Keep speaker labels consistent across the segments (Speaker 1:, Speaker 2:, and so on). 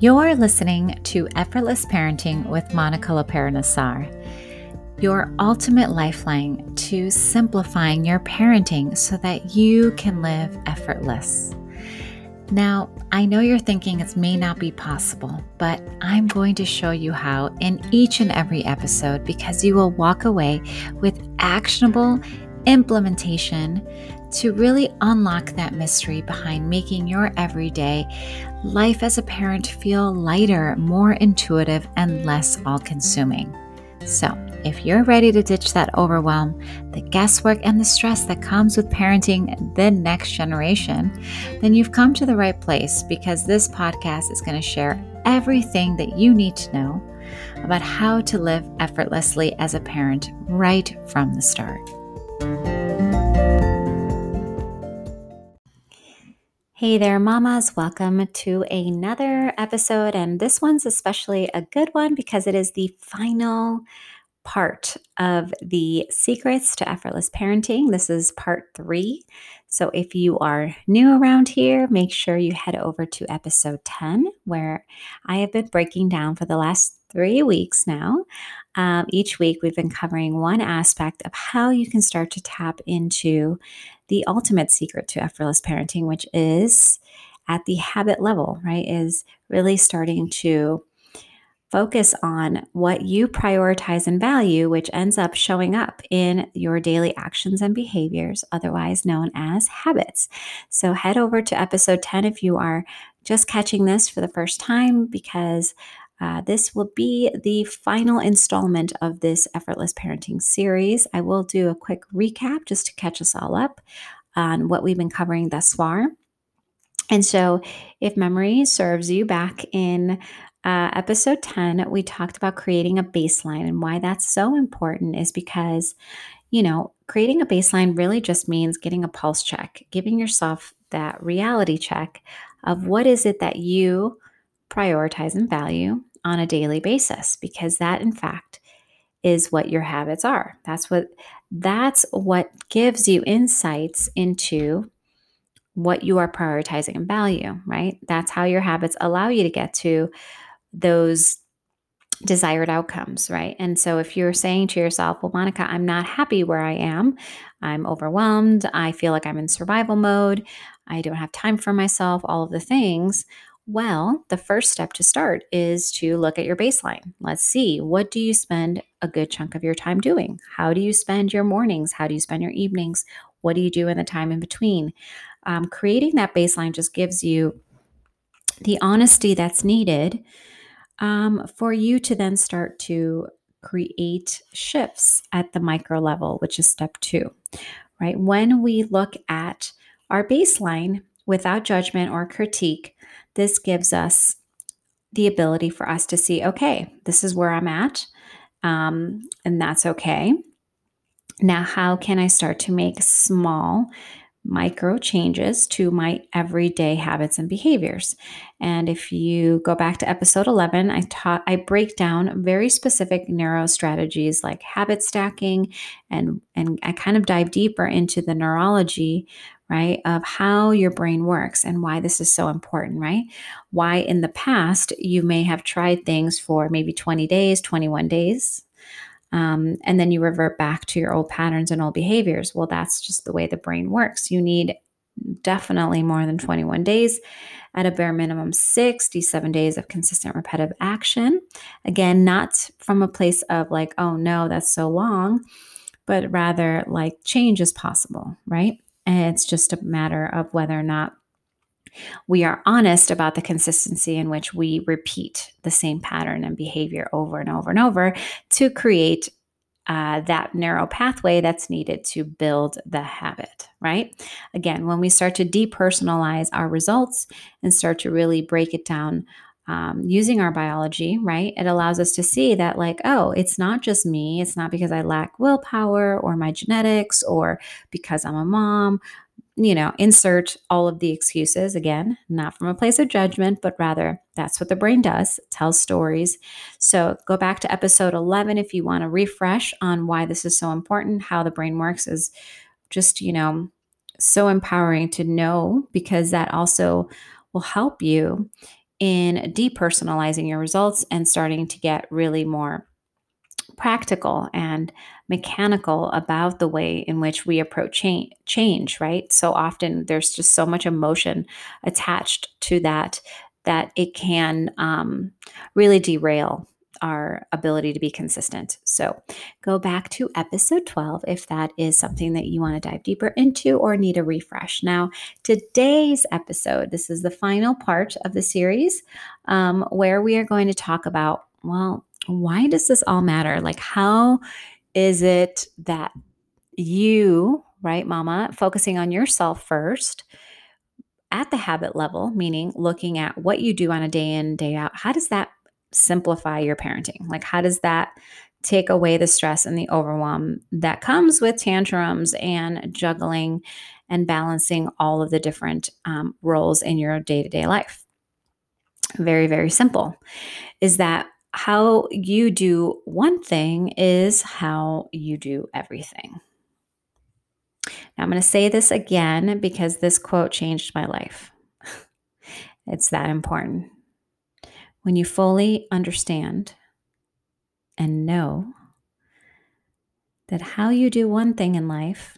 Speaker 1: You're listening to Effortless Parenting with Monica Lopera Nassar, your ultimate lifeline to simplifying your parenting so that you can live effortless. Now, I know you're thinking it may not be possible, but I'm going to show you how in each and every episode because you will walk away with actionable implementation to really unlock that mystery behind making your everyday life as a parent feel lighter, more intuitive, and less all consuming. So, if you're ready to ditch that overwhelm, the guesswork, and the stress that comes with parenting the next generation, then you've come to the right place because this podcast is going to share everything that you need to know about how to live effortlessly as a parent right from the start. Hey there, mamas. Welcome to another episode. And this one's especially a good one because it is the final part of the secrets to effortless parenting. This is part three. So if you are new around here, make sure you head over to episode 10, where I have been breaking down for the last three weeks now. Um, each week, we've been covering one aspect of how you can start to tap into the ultimate secret to effortless parenting, which is at the habit level, right? Is really starting to focus on what you prioritize and value, which ends up showing up in your daily actions and behaviors, otherwise known as habits. So head over to episode 10 if you are just catching this for the first time, because uh, this will be the final installment of this effortless parenting series. I will do a quick recap just to catch us all up on what we've been covering thus far. And so, if memory serves you back in uh, episode 10, we talked about creating a baseline. And why that's so important is because, you know, creating a baseline really just means getting a pulse check, giving yourself that reality check of what is it that you prioritize and value on a daily basis because that in fact is what your habits are. That's what that's what gives you insights into what you are prioritizing and value, right? That's how your habits allow you to get to those desired outcomes, right? And so if you're saying to yourself, well, Monica, I'm not happy where I am, I'm overwhelmed, I feel like I'm in survival mode, I don't have time for myself, all of the things, well, the first step to start is to look at your baseline. Let's see, what do you spend a good chunk of your time doing? How do you spend your mornings? How do you spend your evenings? What do you do in the time in between? Um, creating that baseline just gives you the honesty that's needed um, for you to then start to create shifts at the micro level, which is step two, right? When we look at our baseline without judgment or critique, this gives us the ability for us to see, okay, this is where I'm at, um, and that's okay. Now, how can I start to make small micro changes to my everyday habits and behaviors. And if you go back to episode 11, I taught I break down very specific neuro strategies like habit stacking and and I kind of dive deeper into the neurology right, of how your brain works and why this is so important, right? Why in the past you may have tried things for maybe 20 days, 21 days, um, and then you revert back to your old patterns and old behaviors. Well, that's just the way the brain works. You need definitely more than 21 days at a bare minimum 67 days of consistent repetitive action. Again, not from a place of like, oh no, that's so long, but rather like change is possible, right? And it's just a matter of whether or not we are honest about the consistency in which we repeat the same pattern and behavior over and over and over to create uh, that narrow pathway that's needed to build the habit, right? Again, when we start to depersonalize our results and start to really break it down um, using our biology, right, it allows us to see that, like, oh, it's not just me. It's not because I lack willpower or my genetics or because I'm a mom. You know, insert all of the excuses again, not from a place of judgment, but rather that's what the brain does, it tells stories. So go back to episode 11 if you want to refresh on why this is so important, how the brain works is just, you know, so empowering to know because that also will help you in depersonalizing your results and starting to get really more practical and mechanical about the way in which we approach change, right? So often there's just so much emotion attached to that that it can um, really derail our ability to be consistent. So go back to episode 12 if that is something that you want to dive deeper into or need a refresh. Now, today's episode, this is the final part of the series um, where we are going to talk about, well, why does this all matter? Like, how is it that you, right, mama, focusing on yourself first? At the habit level, meaning looking at what you do on a day in, day out, how does that simplify your parenting? Like, how does that take away the stress and the overwhelm that comes with tantrums and juggling and balancing all of the different um, roles in your day to day life? Very, very simple. Is that how you do one thing is how you do everything. Now, I'm going to say this again because this quote changed my life. it's that important. When you fully understand and know that how you do one thing in life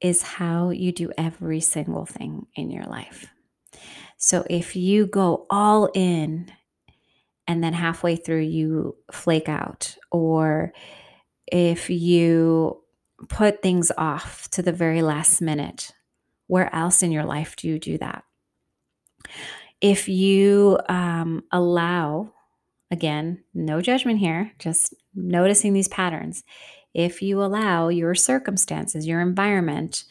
Speaker 1: is how you do every single thing in your life. So if you go all in and then halfway through you flake out, or if you put things off to the very last minute, where else in your life do you do that? If you um, allow, again, no judgment here, just noticing these patterns, if you allow your circumstances, your environment,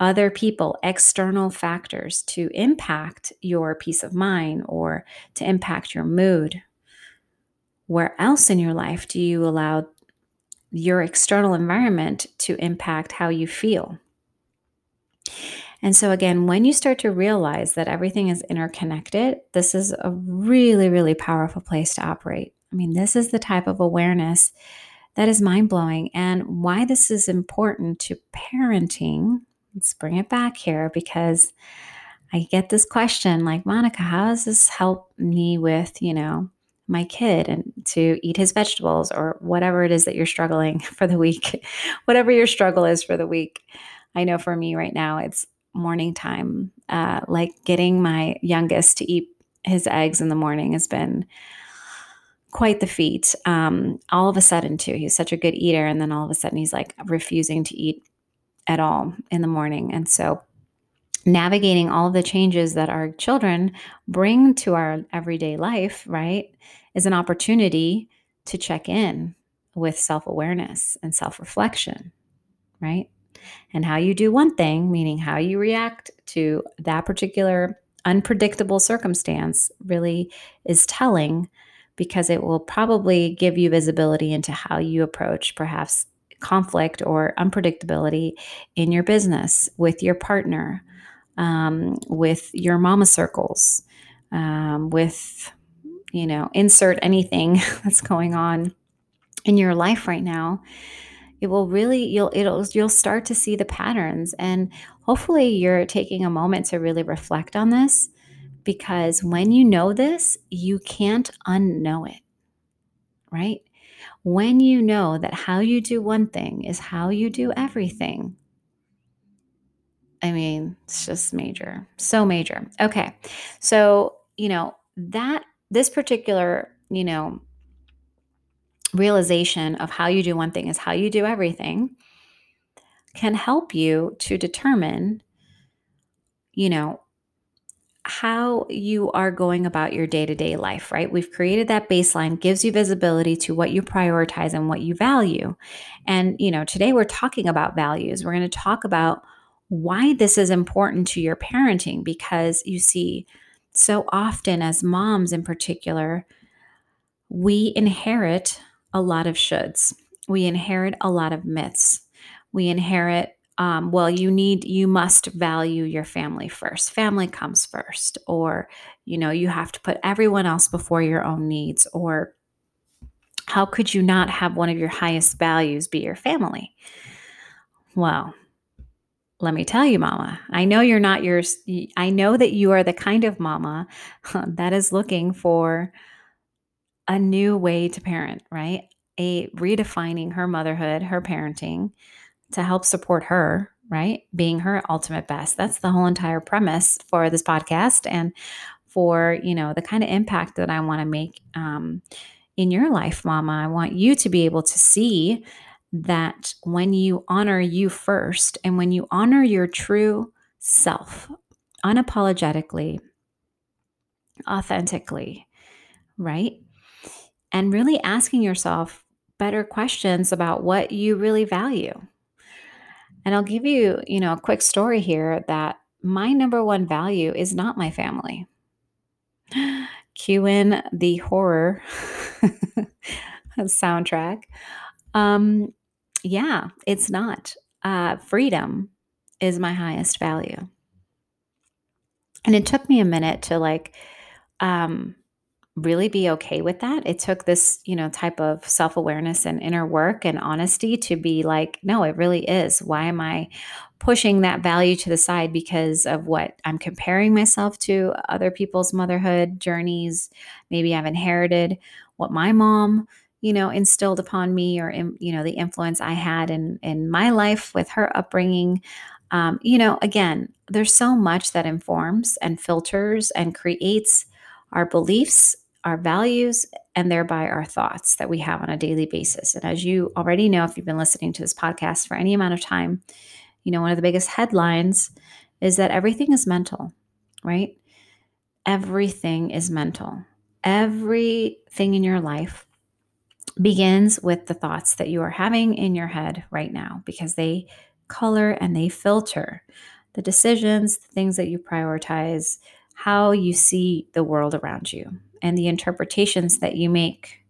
Speaker 1: other people, external factors to impact your peace of mind or to impact your mood, where else in your life do you allow your external environment to impact how you feel? And so, again, when you start to realize that everything is interconnected, this is a really, really powerful place to operate. I mean, this is the type of awareness that is mind blowing. And why this is important to parenting, let's bring it back here because I get this question like, Monica, how does this help me with, you know, my kid and to eat his vegetables or whatever it is that you're struggling for the week, whatever your struggle is for the week. I know for me right now, it's morning time. Uh, like getting my youngest to eat his eggs in the morning has been quite the feat. Um, all of a sudden, too, he's such a good eater. And then all of a sudden, he's like refusing to eat at all in the morning. And so, navigating all of the changes that our children bring to our everyday life, right, is an opportunity to check in with self awareness and self reflection, right? And how you do one thing, meaning how you react to that particular unpredictable circumstance, really is telling because it will probably give you visibility into how you approach perhaps conflict or unpredictability in your business, with your partner, um, with your mama circles, um, with, you know, insert anything that's going on in your life right now it will really you'll it'll you'll start to see the patterns. And hopefully you're taking a moment to really reflect on this because when you know this you can't unknow it right? When you know that how you do one thing is how you do everything i mean it's just major so major. Okay so you know that this particular you know realization of how you do one thing is how you do everything can help you to determine, you know, how you are going about your day to day life, right? We've created that baseline, gives you visibility to what you prioritize and what you value. And, you know, today we're talking about values. We're going to talk about why this is important to your parenting because you see, so often as moms in particular, we inherit a lot of shoulds. We inherit a lot of myths. We inherit, um, well, you need, you must value your family first. Family comes first. Or, you know, you have to put everyone else before your own needs. Or, how could you not have one of your highest values be your family? Well, let me tell you, mama, I know you're not yours. I know that you are the kind of mama that is looking for a new way to parent, right? A redefining her motherhood, her parenting to help support her, right? Being her ultimate best. That's the whole entire premise for this podcast and for, you know, the kind of impact that I want to make um, in your life, mama. I want you to be able to see that when you honor you first and when you honor your true self unapologetically, authentically, right? And really asking yourself better questions about what you really value. And I'll give you, you know, a quick story here that my number one value is not my family. Cue in the horror soundtrack. Um, yeah, it's not. Uh, freedom is my highest value. And it took me a minute to like um, really be okay with that. It took this, you know, type of self awareness and inner work and honesty to be like, no, it really is. Why am I pushing that value to the side because of what I'm comparing myself to other people's motherhood journeys? Maybe I've inherited what my mom you know instilled upon me or you know the influence i had in in my life with her upbringing um, you know again there's so much that informs and filters and creates our beliefs our values and thereby our thoughts that we have on a daily basis. And as you already know if you've been listening to this podcast for any amount of time you know one of the biggest headlines is that everything is mental right? Everything is mental. Everything in your life begins with the thoughts that you are having in your head right now because they color and they filter the decisions, the things that you prioritize, how you see the world around you, and the interpretations that you make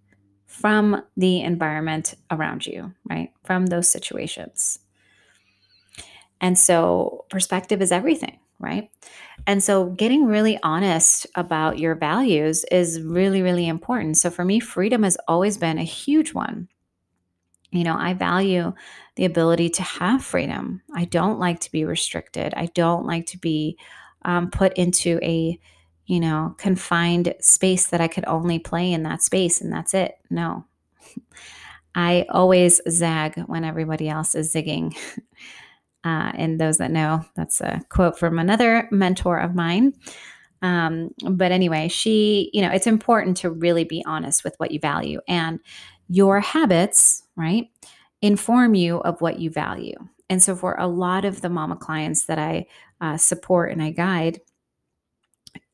Speaker 1: from the environment around you, right? From those situations. And so, perspective is everything right? And so getting really honest about your values is really, really important. So for me, freedom has always been a huge one. You know, I value the ability to have freedom. I don't like to be restricted. I don't like to be um, put into a, you know, confined space that I could only play in that space and that's it. No. I always zag when everybody else is zigging. Uh, and those that know, that's a quote from another mentor of mine. Um, but anyway, she, you know, it's important to really be honest with what you value and your habits, right, inform you of what you value. And so, for a lot of the mama clients that I uh, support and I guide,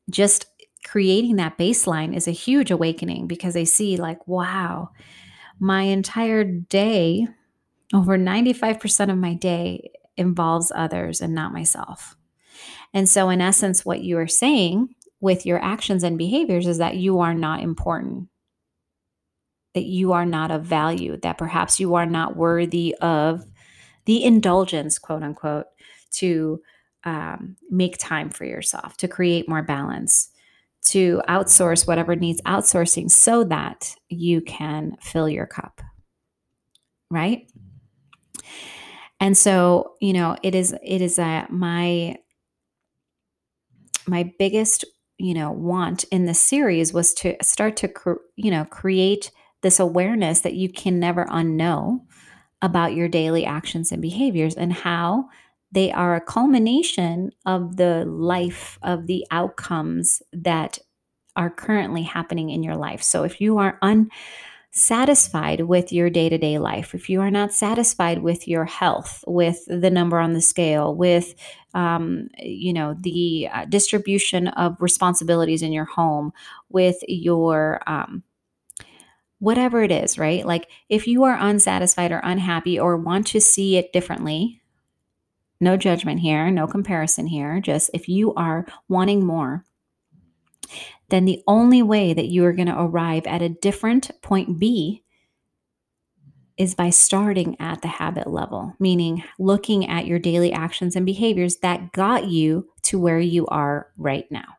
Speaker 1: just creating that baseline is a huge awakening because they see, like, wow, my entire day, over 95% of my day involves others and not myself. And so, in essence, what you are saying with your actions and behaviors is that you are not important, that you are not of value, that perhaps you are not worthy of the indulgence, quote unquote, to um, make time for yourself, to create more balance, to outsource whatever needs outsourcing so that you can fill your cup. Right? And so, you know, it is it is a my my biggest, you know, want in this series was to start to you know, create this awareness that you can never unknow about your daily actions and behaviors and how they are a culmination of the life of the outcomes that are currently happening in your life. So if you are unsatisfied with your day to day life, if you are not satisfied with your health, with the number on the scale, with um, you know the uh, distribution of responsibilities in your home, with your um, whatever it is, right? Like if you are unsatisfied or unhappy or want to see it differently, no judgment here, no comparison here. Just if you are wanting more, then the only way that you are going to arrive at a different point B is by starting at the habit level, meaning looking at your daily actions and behaviors that got you to where you are right now.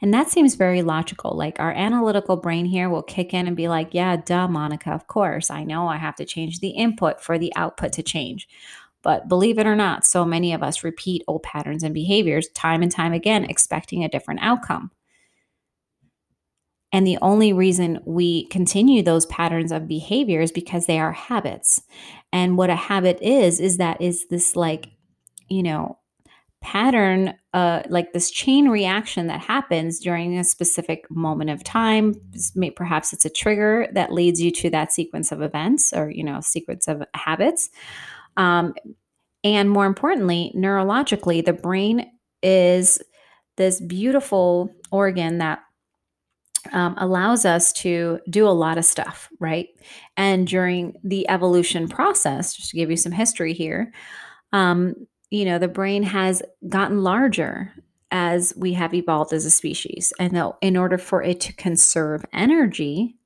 Speaker 1: And that seems very logical. Like our analytical brain here will kick in and be like, yeah, duh, Monica, of course. I know I have to change the input for the output to change. But believe it or not, so many of us repeat old patterns and behaviors time and time again, expecting a different outcome. And the only reason we continue those patterns of behavior is because they are habits. And what a habit is, is that is this like, you know, pattern, uh, like this chain reaction that happens during a specific moment of time. Perhaps it's a trigger that leads you to that sequence of events or, you know, sequence of habits. Um, and more importantly, neurologically, the brain is this beautiful organ that um, allows us to do a lot of stuff, right? And during the evolution process, just to give you some history here, um, you know, the brain has gotten larger as we have evolved as a species. And in order for it to conserve energy,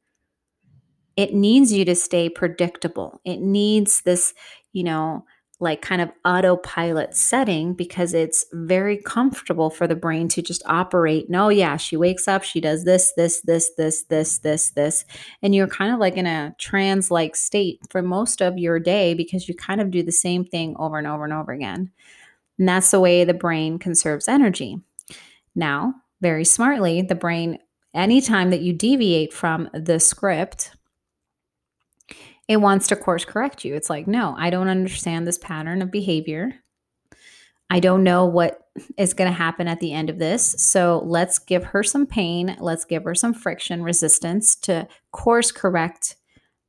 Speaker 1: it needs you to stay predictable. It needs this, you know, like kind of autopilot setting because it's very comfortable for the brain to just operate. No, yeah, she wakes up, she does this, this, this, this, this, this, this. And you're kind of like in a trance like state for most of your day because you kind of do the same thing over and over and over again. And that's the way the brain conserves energy. Now, very smartly, the brain, anytime that you deviate from the script, it wants to course correct you. It's like, no, I don't understand this pattern of behavior. I don't know what is going to happen at the end of this. So let's give her some pain. Let's give her some friction resistance to course correct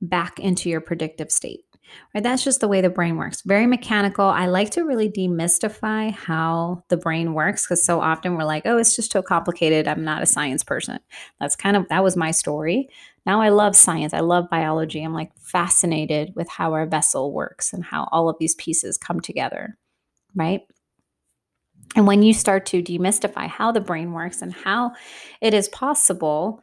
Speaker 1: back into your predictive state. Right? That's just the way the brain works. Very mechanical. I like to really demystify how the brain works because so often we're like, oh, it's just too complicated. I'm not a science person. That's kind of that was my story. Now I love science. I love biology. I'm like fascinated with how our vessel works and how all of these pieces come together. Right? And when you start to demystify how the brain works and how it is possible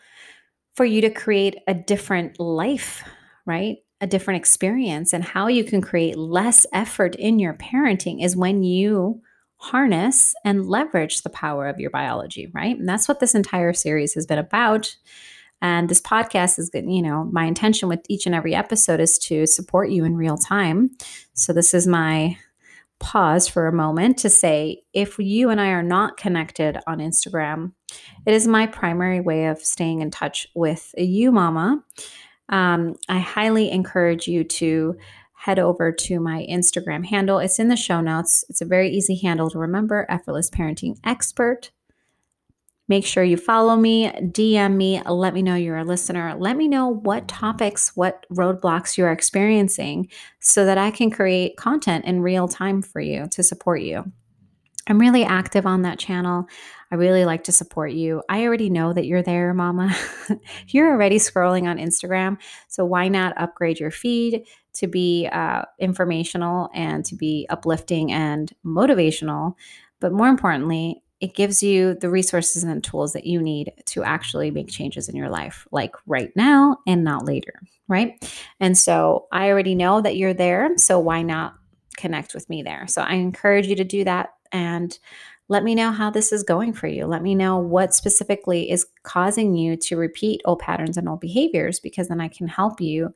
Speaker 1: for you to create a different life, right? A different experience and how you can create less effort in your parenting is when you harness and leverage the power of your biology, right? And that's what this entire series has been about. And this podcast is you know, my intention with each and every episode is to support you in real time. So this is my pause for a moment to say if you and I are not connected on Instagram, it is my primary way of staying in touch with you, mama um, I highly encourage you to head over to my Instagram handle. It's in the show notes. It's a very easy handle to remember Effortless Parenting Expert. Make sure you follow me, DM me, let me know you're a listener. Let me know what topics, what roadblocks you're experiencing so that I can create content in real time for you to support you. I'm really active on that channel. I really like to support you. I already know that you're there, mama. you're already scrolling on Instagram. So why not upgrade your feed to be uh, informational and to be uplifting and motivational? But more importantly, it gives you the resources and tools that you need to actually make changes in your life, like right now and not later, right? And so I already know that you're there. So why not connect with me there? So I encourage you to do that and let me know how this is going for you. Let me know what specifically is causing you to repeat old patterns and old behaviors, because then I can help you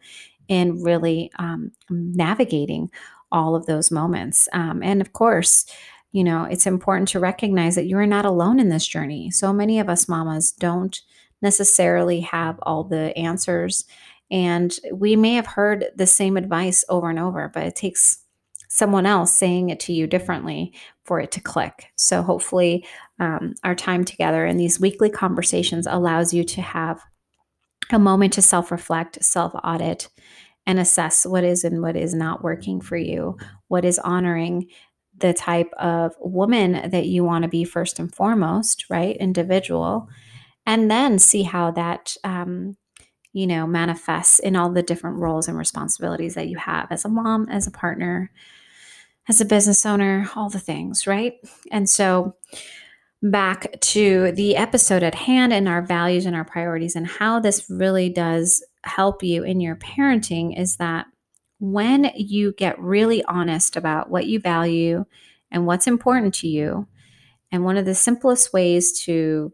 Speaker 1: in really um, navigating all of those moments. Um, and of course, you know, it's important to recognize that you are not alone in this journey. So many of us mamas don't necessarily have all the answers. And we may have heard the same advice over and over, but it takes someone else saying it to you differently for it to click. So hopefully, um, our time together and these weekly conversations allows you to have a moment to self reflect, self audit, and assess what is and what is not working for you, what is honoring the type of woman that you want to be first and foremost, right? Individual. And then see how that um, you know, manifests in all the different roles and responsibilities that you have as a mom, as a partner, as a business owner, all the things, right? And so, back to the episode at hand and our values and our priorities, and how this really does help you in your parenting is that when you get really honest about what you value and what's important to you, and one of the simplest ways to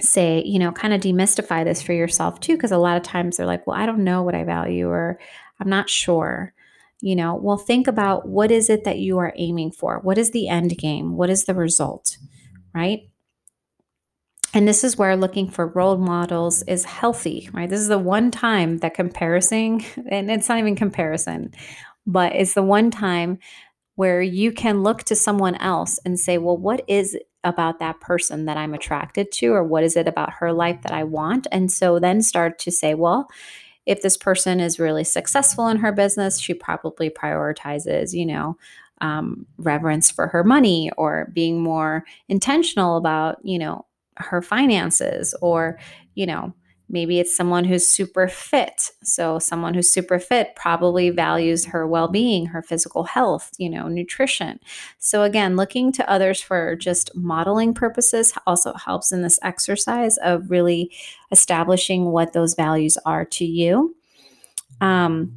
Speaker 1: say, you know, kind of demystify this for yourself too, because a lot of times they're like, well, I don't know what I value, or I'm not sure you know, well, think about what is it that you are aiming for? What is the end game? What is the result? Right? And this is where looking for role models is healthy, right? This is the one time that comparison, and it's not even comparison, but it's the one time where you can look to someone else and say, well, what is about that person that I'm attracted to, or what is it about her life that I want? And so then start to say, well, if this person is really successful in her business, she probably prioritizes, you know, um, reverence for her money or being more intentional about, you know, her finances or, you know, maybe it's someone who's super fit. So someone who's super fit probably values her well-being, her physical health, you know, nutrition. So again, looking to others for just modeling purposes also helps in this exercise of really establishing what those values are to you. Um,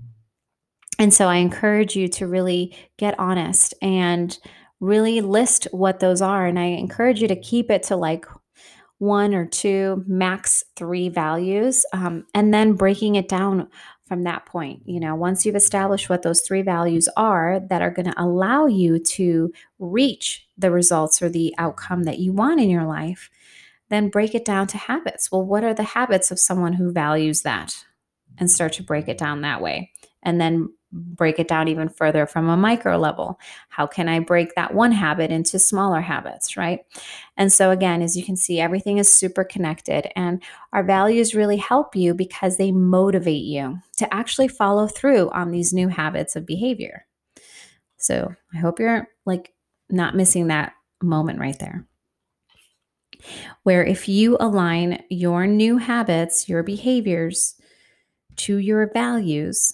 Speaker 1: and so I encourage you to really get honest and really list what those are. And I encourage you to keep it to like one or two, max three values, um, and then breaking it down from that point. You know, once you've established what those three values are that are going to allow you to reach the results or the outcome that you want in your life, then break it down to habits. Well, what are the habits of someone who values that? And start to break it down that way. And then break it down even further from a micro level. How can I break that one habit into smaller habits, right? And so, again, as you can see, everything is super connected, and our values really help you because they motivate you to actually follow through on these new habits of behavior. So, I hope you're like not missing that moment right there. Where if you align your new habits, your behaviors to your values,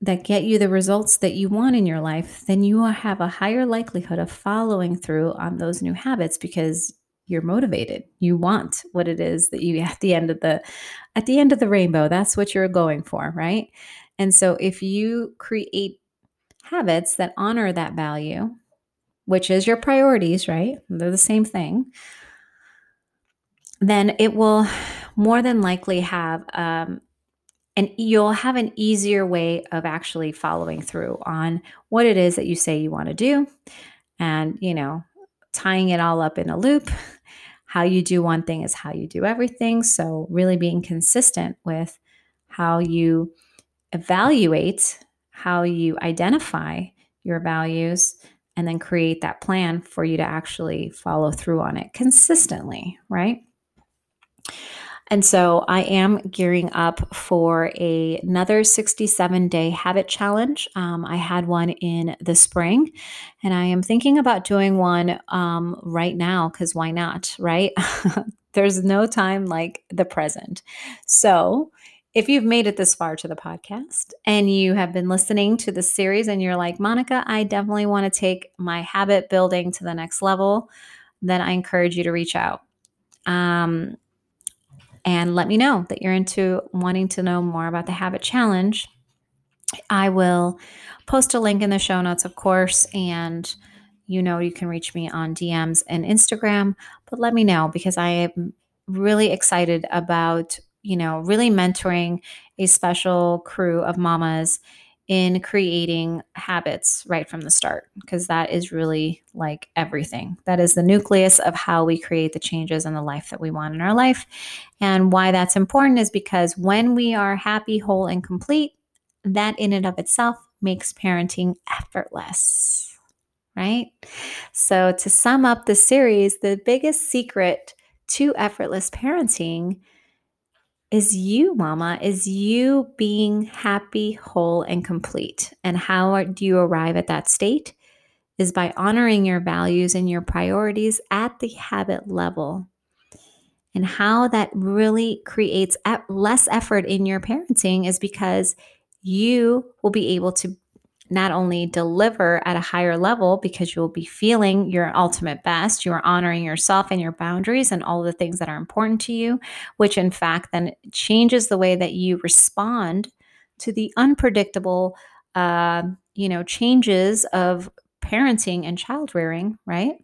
Speaker 1: that get you the results that you want in your life, then you will have a higher likelihood of following through on those new habits because you're motivated. You want what it is that you at the end of the at the end of the rainbow, that's what you're going for, right? And so if you create habits that honor that value, which is your priorities, right? They're the same thing. Then it will more than likely have um, and you'll have an easier way of actually following through on what it is that you say you want to do and you know tying it all up in a loop. How you do one thing is how you do everything. So really being consistent with how you evaluate how you identify your values and then create that plan for you to actually follow through on it consistently right and so I am gearing up for a, another 67 day habit challenge. Um, I had one in the spring, and I am thinking about doing one um, right now because why not, right? There's no time like the present. So, if you've made it this far to the podcast and you have been listening to the series and you're like, Monica, I definitely want to take my habit building to the next level, then I encourage you to reach out. Um, and let me know that you're into wanting to know more about the habit challenge. I will post a link in the show notes, of course, and you know you can reach me on DMs and Instagram, but let me know because I am really excited about, you know, really mentoring a special crew of mamas in creating habits right from the start because that is really like everything. That is the nucleus of how we create the changes in the life that we want in our life. And why that's important is because when we are happy, whole, and complete, that in and of itself makes parenting effortless, right? So, to sum up the series, the biggest secret to effortless parenting is you, mama, is you being happy, whole, and complete. And how do you arrive at that state? Is by honoring your values and your priorities at the habit level. And how that really creates less effort in your parenting is because you will be able to not only deliver at a higher level because you'll be feeling your ultimate best, you are honoring yourself and your boundaries and all the things that are important to you, which in fact then changes the way that you respond to the unpredictable, uh, you know, changes of parenting and child rearing, right?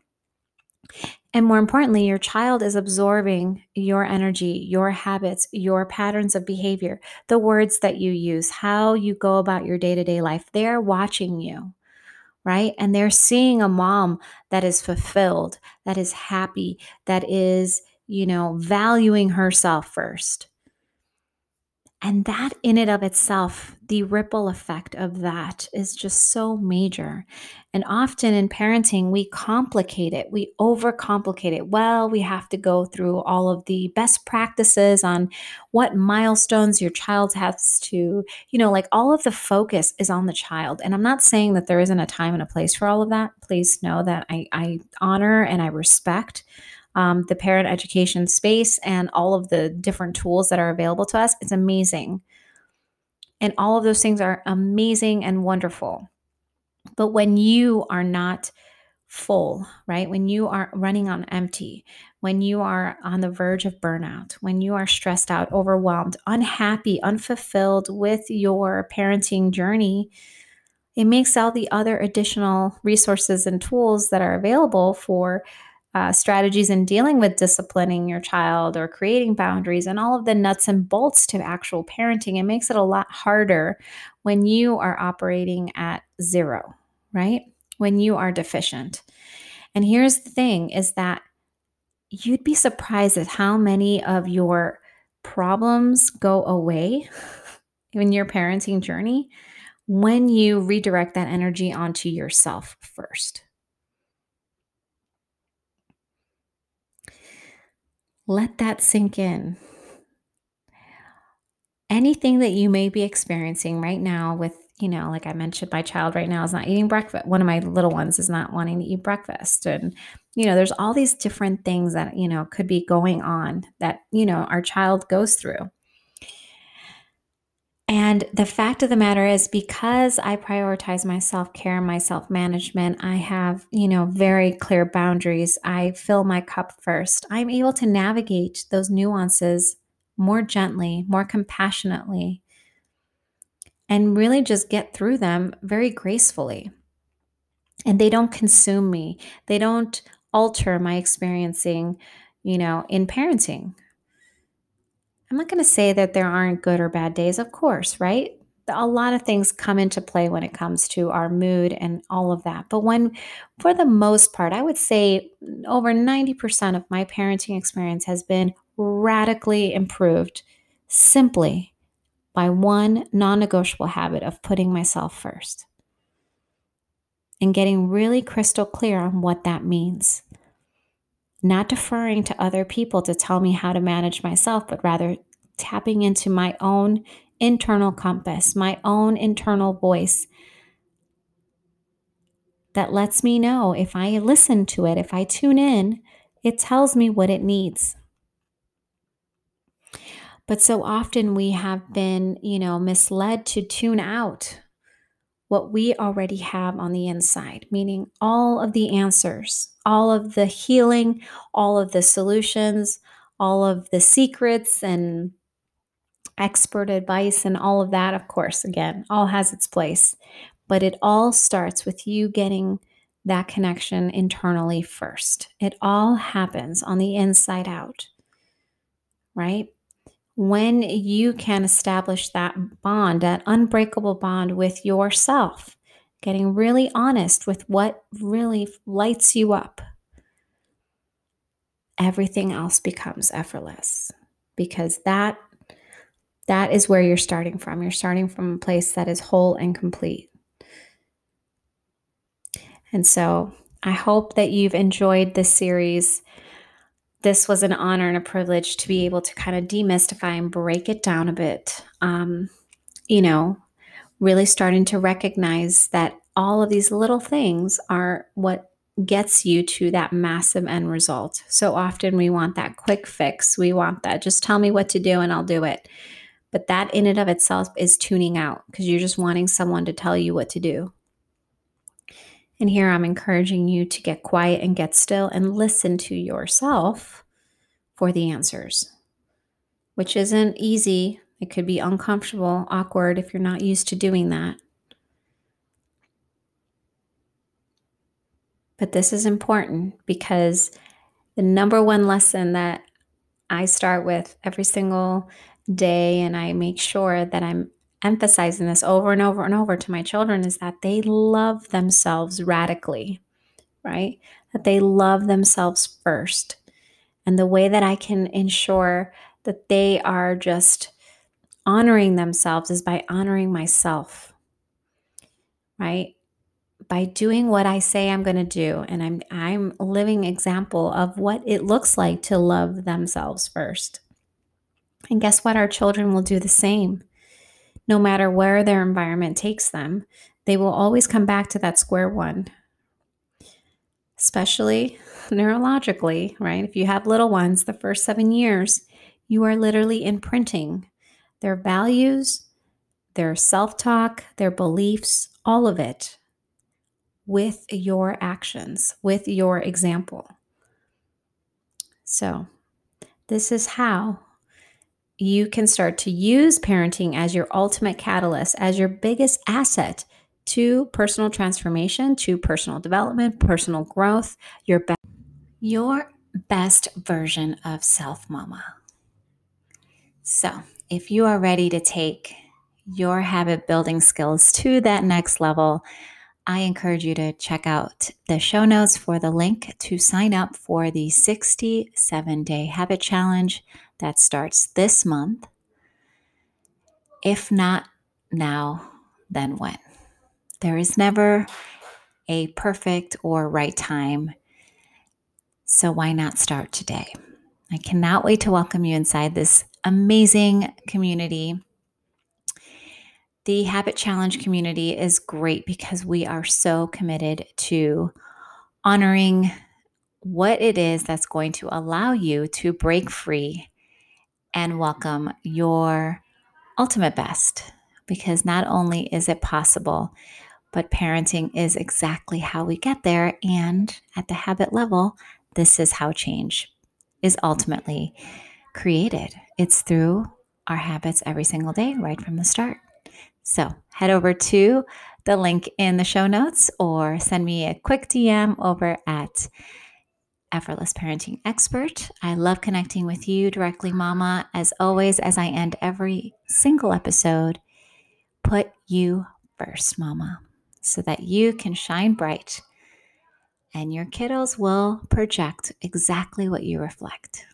Speaker 1: And more importantly, your child is absorbing your energy, your habits, your patterns of behavior, the words that you use, how you go about your day to day life. They're watching you, right? And they're seeing a mom that is fulfilled, that is happy, that is, you know, valuing herself first. And that, in and of itself, the ripple effect of that is just so major. And often in parenting, we complicate it, we overcomplicate it. Well, we have to go through all of the best practices on what milestones your child has to, you know, like all of the focus is on the child. And I'm not saying that there isn't a time and a place for all of that. Please know that I, I honor and I respect um, the parent education space and all of the different tools that are available to us. It's amazing. And all of those things are amazing and wonderful. But when you are not full, right? When you are running on empty, when you are on the verge of burnout, when you are stressed out, overwhelmed, unhappy, unfulfilled with your parenting journey, it makes all the other additional resources and tools that are available for uh, strategies in dealing with disciplining your child or creating boundaries and all of the nuts and bolts to actual parenting, it makes it a lot harder when you are operating at zero, right? When you are deficient. And here's the thing is that you'd be surprised at how many of your problems go away in your parenting journey when you redirect that energy onto yourself first. Let that sink in. Anything that you may be experiencing right now with, you know, like I mentioned, my child right now is not eating breakfast. One of my little ones is not wanting to eat breakfast. And, you know, there's all these different things that, you know, could be going on that, you know, our child goes through. And the fact of the matter is, because I prioritize my self care and my self management, I have, you know, very clear boundaries. I fill my cup first. I'm able to navigate those nuances more gently, more compassionately, and really just get through them very gracefully. And they don't consume me, they don't alter my experiencing, you know, in parenting. I'm not going to say that there aren't good or bad days, of course, right? A lot of things come into play when it comes to our mood and all of that. But when, for the most part, I would say over 90% of my parenting experience has been radically improved simply by one non negotiable habit of putting myself first and getting really crystal clear on what that means not deferring to other people to tell me how to manage myself, but rather tapping into my own internal compass, my own internal voice that lets me know if I listen to it, if I tune in, it tells me what it needs. But so often we have been, you know, misled to tune out what we already have on the inside, meaning all of the answers, all of the healing, all of the solutions, all of the secrets and expert advice, and all of that, of course, again, all has its place. But it all starts with you getting that connection internally first. It all happens on the inside out, right? When you can establish that bond, that unbreakable bond with yourself, getting really honest with what really lights you up, everything else becomes effortless because that that is where you're starting from. You're starting from a place that is whole and complete. And so, I hope that you've enjoyed this series this was an honor and a privilege to be able to kind of demystify and break it down a bit. Um, you know, really starting to recognize that all of these little things are what gets you to that massive end result. So often we want that quick fix. We want that just tell me what to do and I'll do it. But that in and of itself is tuning out because you're just wanting someone to tell you what to do. And here I'm encouraging you to get quiet and get still and listen to yourself for the answers, which isn't easy. It could be uncomfortable, awkward if you're not used to doing that. But this is important because the number one lesson that I start with every single day, and I make sure that I'm emphasizing this over and over and over to my children, is that they love themselves radically, right? That they love themselves first. And the way that I can ensure that they are just honoring themselves is by honoring myself, right? By doing what I say I'm going to do. And I'm, I'm living example of what it looks like to love themselves first. And guess what? Our children will do the same. No matter where their environment takes them, they will always come back to that square one, especially neurologically, right? If you have little ones, the first seven years, you are literally imprinting their values, their self talk, their beliefs, all of it with your actions, with your example. So, this is how you can start to use parenting as your ultimate catalyst, as your biggest asset to personal transformation, to personal development, personal growth, your best your best version of self mama. So, if you are ready to take your habit building skills to that next level, I encourage you to check out the show notes for the link to sign up for the 67 day habit challenge that starts this month. If not now, then when? There is never a perfect or right time. So why not start today? I cannot wait to welcome you inside this amazing community. The Habit Challenge community is great because we are so committed to honoring what it is that's going to allow you to break free and welcome your ultimate best. Because not only is it possible, but parenting is exactly how we get there. And at the habit level, this is how change is ultimately created. It's through our habits every single day, right from the start. So head over to the link in the show notes or send me a quick DM over at Effortless Parenting Expert. I love connecting with you directly, Mama. As always, as I end every single episode, put you first, Mama, so that you can shine bright and your kiddos will project exactly what you reflect.